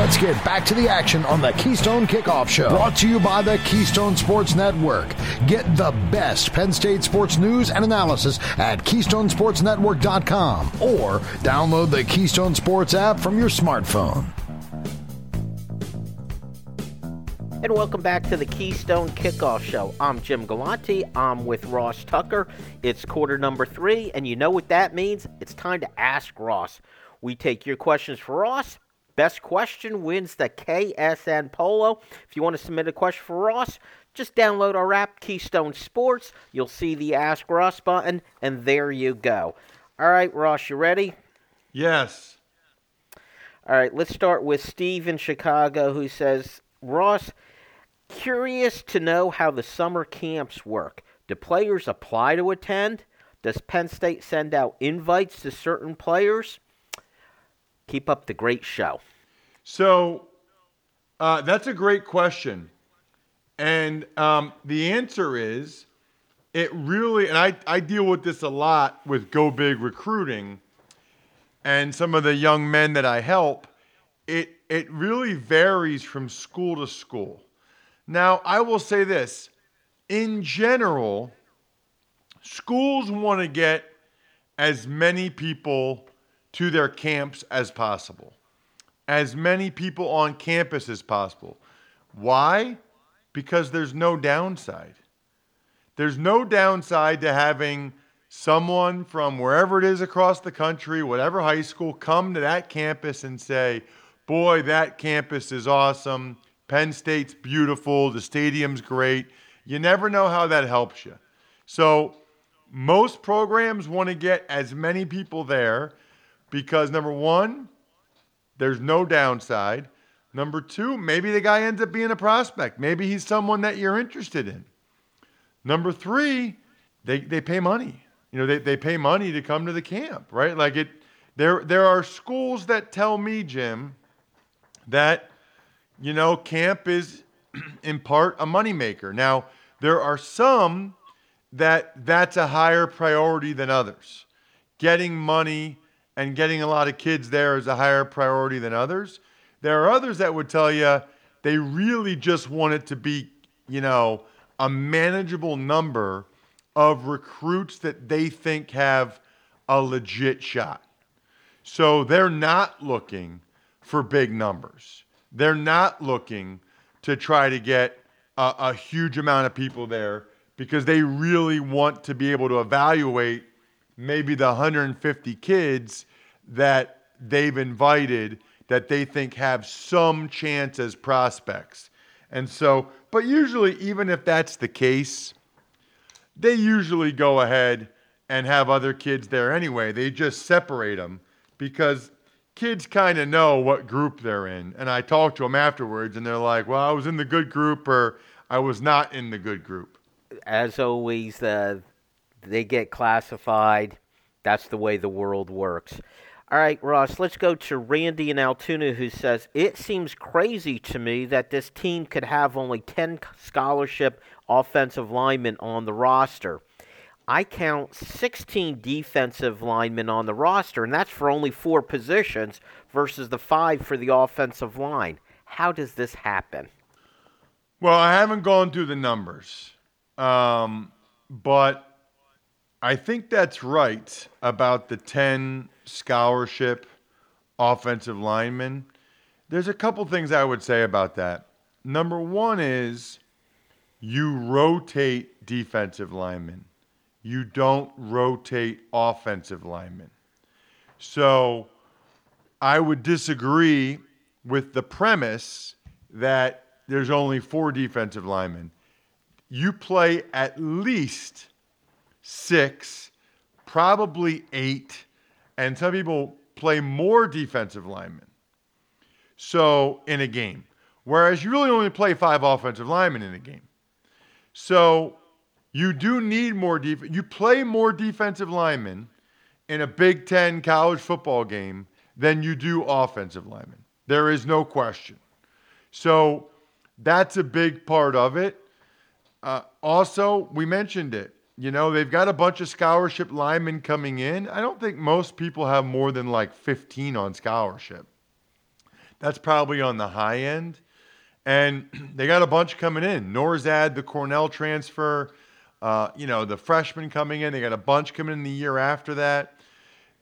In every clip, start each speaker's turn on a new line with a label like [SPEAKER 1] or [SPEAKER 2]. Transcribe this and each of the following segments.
[SPEAKER 1] Let's get back to the action on the Keystone Kickoff Show. Brought to you by the Keystone Sports Network. Get the best Penn State sports news and analysis at KeystonesportsNetwork.com or download the Keystone Sports app from your smartphone.
[SPEAKER 2] And welcome back to the Keystone Kickoff Show. I'm Jim Galante. I'm with Ross Tucker. It's quarter number three, and you know what that means? It's time to ask Ross. We take your questions for Ross Best question wins the KSN Polo. If you want to submit a question for Ross, just download our app, Keystone Sports. You'll see the Ask Ross button, and there you go. All right, Ross, you ready?
[SPEAKER 3] Yes.
[SPEAKER 2] All right, let's start with Steve in Chicago who says, Ross, curious to know how the summer camps work. Do players apply to attend? Does Penn State send out invites to certain players? Keep up the great show.
[SPEAKER 3] So uh, that's a great question. And um, the answer is it really, and I, I deal with this a lot with Go Big recruiting and some of the young men that I help. It, it really varies from school to school. Now, I will say this in general, schools want to get as many people to their camps as possible, as many people on campus as possible. Why? Because there's no downside. There's no downside to having someone from wherever it is across the country, whatever high school, come to that campus and say, Boy, that campus is awesome. Penn State's beautiful. The stadium's great. You never know how that helps you. So, most programs want to get as many people there because number one, there's no downside. Number two, maybe the guy ends up being a prospect. Maybe he's someone that you're interested in. Number three, they, they pay money. You know, they, they pay money to come to the camp, right? Like it there there are schools that tell me, Jim, that, you know, camp is in part a moneymaker. Now, there are some that that's a higher priority than others. Getting money and getting a lot of kids there is a higher priority than others. There are others that would tell you they really just want it to be, you know, a manageable number of recruits that they think have a legit shot. So they're not looking for big numbers. They're not looking to try to get a, a, huge amount of people there because they really want to be able to evaluate maybe the 150 kids that they've invited that they think have some chance as prospects. And so, but usually, even if that's the case, they usually go ahead and have other kids there anyway. They just separate them because kids kind of know what group they're in. And I talk to them afterwards, and they're like, well, I was in the good group or I was not in the good group.
[SPEAKER 2] As always, uh, they get classified. That's the way the world works. All right, Ross, let's go to Randy in Altoona who says, It seems crazy to me that this team could have only 10 scholarship offensive linemen on the roster. I count 16 defensive linemen on the roster, and that's for only four positions versus the five for the offensive line. How does this happen?
[SPEAKER 3] Well, I haven't gone through the numbers, um, but I think that's right about the 10 scholarship offensive linemen. There's a couple things I would say about that. Number one is you rotate defensive linemen, you don't rotate offensive linemen. So I would disagree with the premise that there's only four defensive linemen. You play at least six, probably eight and some people play more defensive linemen. So in a game, whereas you really only play five offensive linemen in a game. So you do need more defense. You play more defensive linemen in a Big Ten college football game than you do offensive linemen. There is no question. So that's a big part of it. Uh, also, we mentioned it. You know, they've got a bunch of scholarship linemen coming in. I don't think most people have more than like 15 on scholarship. That's probably on the high end. And they got a bunch coming in. Nourzad, the Cornell transfer, uh, you know, the freshman coming in. They got a bunch coming in the year after that.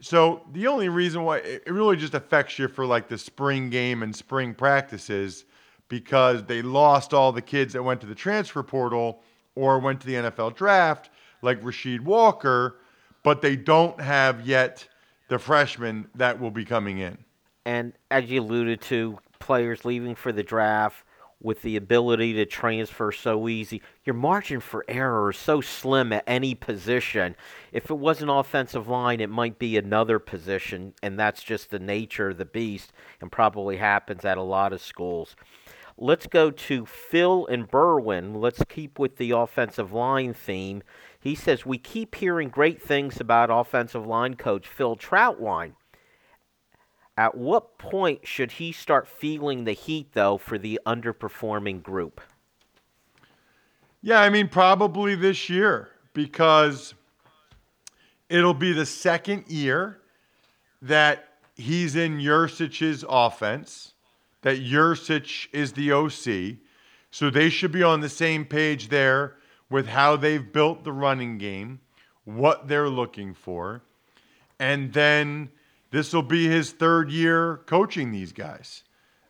[SPEAKER 3] So the only reason why it really just affects you for like the spring game and spring practices because they lost all the kids that went to the transfer portal or went to the NFL draft, like Rasheed Walker, but they don't have yet the freshmen that will be coming in.
[SPEAKER 2] And as you alluded to, players leaving for the draft with the ability to transfer so easy, your margin for error is so slim at any position. If it was an offensive line, it might be another position, and that's just the nature of the beast and probably happens at a lot of schools. Let's go to Phil and Berwyn. Let's keep with the offensive line theme. He says, We keep hearing great things about offensive line coach Phil Trautwein. At what point should he start feeling the heat, though, for the underperforming group?
[SPEAKER 3] Yeah, I mean, probably this year because it'll be the second year that he's in Yurcich's offense, that Yurcich is the OC. So they should be on the same page there with how they've built the running game, what they're looking for. And then this will be his third year coaching these guys.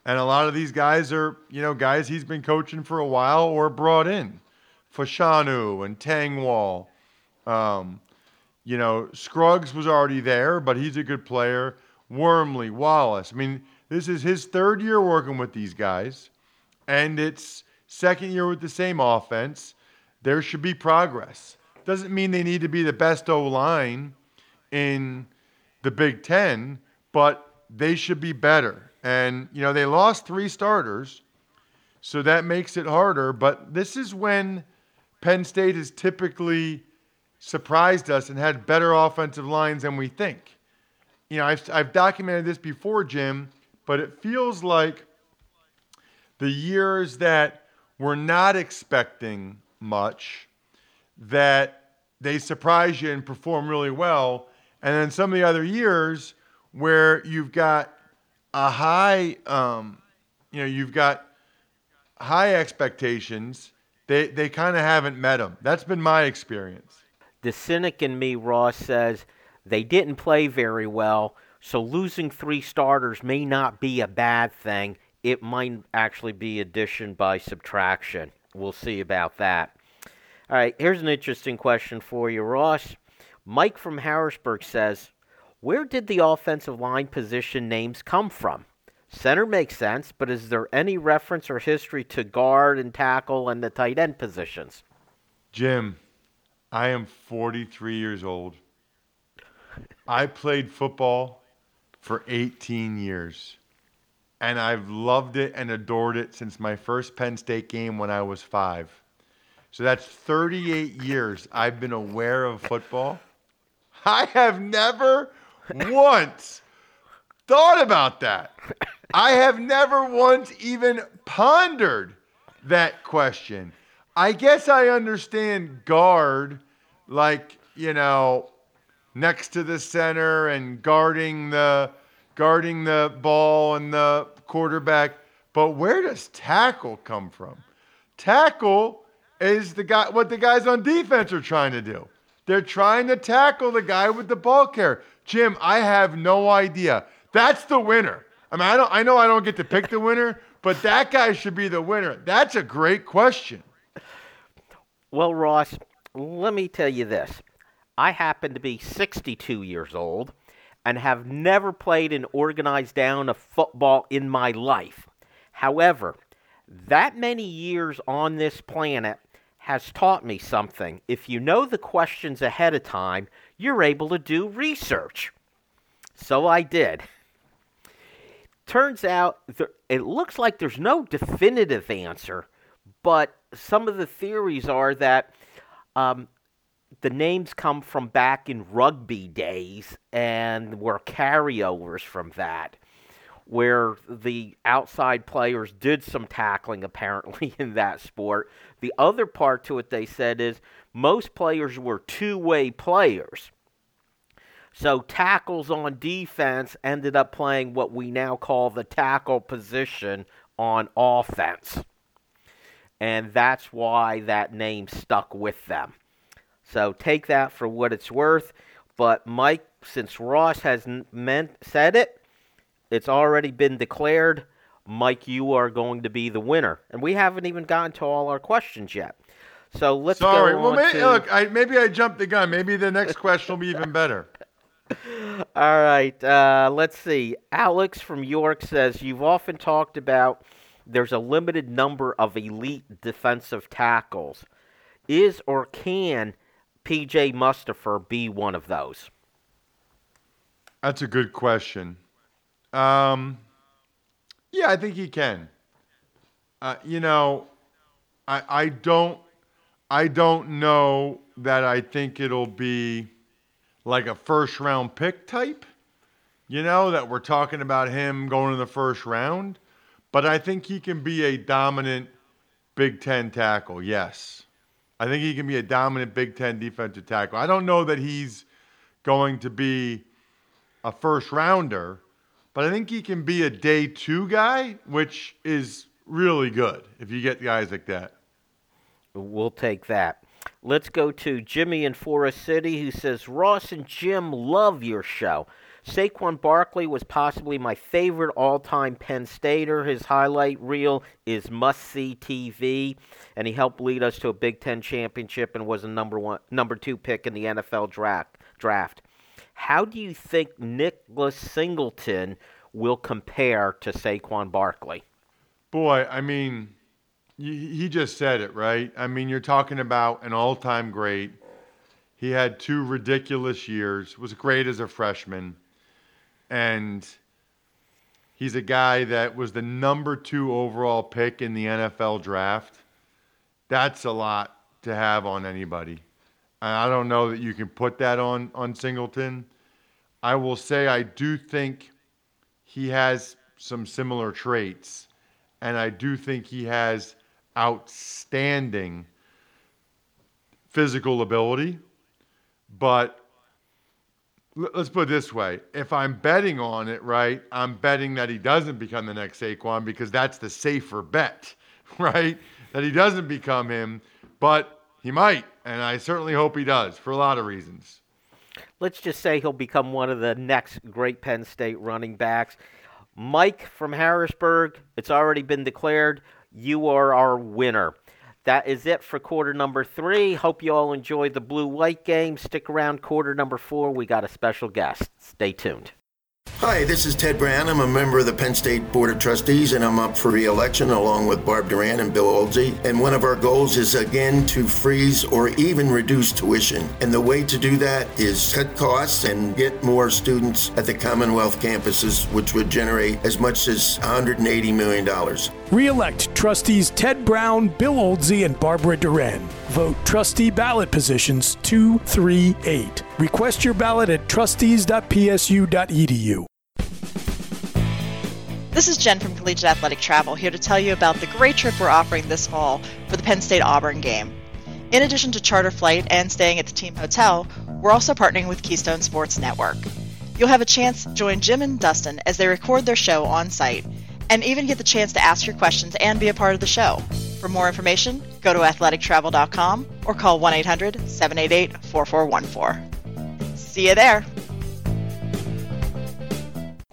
[SPEAKER 3] And a lot of these guys are, you know, guys he's been coaching for a while or brought in. Fashanu and Tengwall. Um, you know, Scruggs was already there, but he's a good player. Wormley, Wallace. I mean, this is his third year working with these guys, and it's second year with the same offense. There should be progress. Doesn't mean they need to be the best O line in the Big Ten, but they should be better. And, you know, they lost three starters, so that makes it harder. But this is when Penn State has typically surprised us and had better offensive lines than we think. You know, I've, I've documented this before, Jim, but it feels like the years that we're not expecting much, that they surprise you and perform really well and then some of the other years where you've got a high, um, you know, you've got high expectations. They they kind of haven't met them. That's been my experience.
[SPEAKER 2] The cynic in me, Ross, says they didn't play very well, so losing three starters may not be a bad thing. It might actually be addition by subtraction. We'll see about that. All right, here's an interesting question for you, Ross. Mike from Harrisburg says, Where did the offensive line position names come from? Center makes sense, but is there any reference or history to guard and tackle and the tight end positions?
[SPEAKER 3] Jim, I am 43 years old. I played football for 18 years, and I've loved it and adored it since my first Penn State game when I was five. So that's 38 years I've been aware of football I have never once thought about that. I have never once even pondered that question. I guess I understand guard, like, you know, next to the center and guarding the guarding the ball and the quarterback. But where does tackle come from? Tackle is the guy what the guys on defense are trying to do. They're trying to tackle the guy with the ball carrier. Jim, I have no idea. That's the winner. I mean, I don't I know I don't get to pick the winner, but that guy should be the winner. That's a great question.
[SPEAKER 2] Well, Ross, let me tell you this. I happen to be 62 years old and have never played an organized down of football in my life. However, that many years on this planet has taught me something. If you know the questions ahead of time, you're able to do research. So I did. Turns out there, it looks like there's no definitive answer, but some of the theories are that um, the names come from back in rugby days and were carryovers from that where the outside players did some tackling apparently in that sport. The other part to it they said is most players were two-way players. So tackles on defense ended up playing what we now call the tackle position on offense. And that's why that name stuck with them. So take that for what it's worth. But Mike, since Ross has meant said it, it's already been declared. Mike, you are going to be the winner, and we haven't even gotten to all our questions yet. So let's
[SPEAKER 3] Sorry.
[SPEAKER 2] go
[SPEAKER 3] well, maybe,
[SPEAKER 2] to...
[SPEAKER 3] look, I, maybe I jumped the gun. Maybe the next question will be even better.
[SPEAKER 2] All right. Uh, let's see. Alex from York says you've often talked about there's a limited number of elite defensive tackles. Is or can PJ Mustipher be one of those?
[SPEAKER 3] That's a good question. Um, yeah, I think he can. Uh, you know, I I don't I don't know that I think it'll be like a first round pick type. You know that we're talking about him going in the first round, but I think he can be a dominant Big Ten tackle. Yes, I think he can be a dominant Big Ten defensive tackle. I don't know that he's going to be a first rounder, but I think he can be a day two guy, which is really good if you get guys like that.
[SPEAKER 2] We'll take that. Let's go to Jimmy in Forest City who says, Ross and Jim love your show. Saquon Barkley was possibly my favorite all time Penn Stater. His highlight reel is must see TV, and he helped lead us to a Big Ten championship and was a number one number two pick in the NFL draft draft. How do you think Nicholas Singleton will compare to Saquon Barkley?
[SPEAKER 3] Boy, I mean, he just said it, right? I mean, you're talking about an all time great. He had two ridiculous years, was great as a freshman. And he's a guy that was the number two overall pick in the NFL draft. That's a lot to have on anybody. I don't know that you can put that on, on Singleton. I will say I do think he has some similar traits, and I do think he has outstanding physical ability. But let's put it this way if I'm betting on it, right, I'm betting that he doesn't become the next Saquon because that's the safer bet, right? That he doesn't become him, but he might. And I certainly hope he does for a lot of reasons.
[SPEAKER 2] Let's just say he'll become one of the next great Penn State running backs. Mike from Harrisburg, it's already been declared. You are our winner. That is it for quarter number three. Hope you all enjoyed the blue white game. Stick around quarter number four. We got a special guest. Stay tuned.
[SPEAKER 4] Hi, this is Ted Brown. I'm a member of the Penn State Board of Trustees, and I'm up for re-election along with Barb Doran and Bill Oldsey. And one of our goals is again to freeze or even reduce tuition. And the way to do that is cut costs and get more students at the Commonwealth campuses, which would generate as much as $180 million.
[SPEAKER 5] Re-elect trustees Ted Brown, Bill Oldsey, and Barbara Doran. Vote trustee ballot positions 238. Request your ballot at trustees.psu.edu.
[SPEAKER 6] This is Jen from Collegiate Athletic Travel here to tell you about the great trip we're offering this fall for the Penn State Auburn game. In addition to charter flight and staying at the team hotel, we're also partnering with Keystone Sports Network. You'll have a chance to join Jim and Dustin as they record their show on site and even get the chance to ask your questions and be a part of the show. For more information, go to athletictravel.com or call 1 800 788 4414. See you there.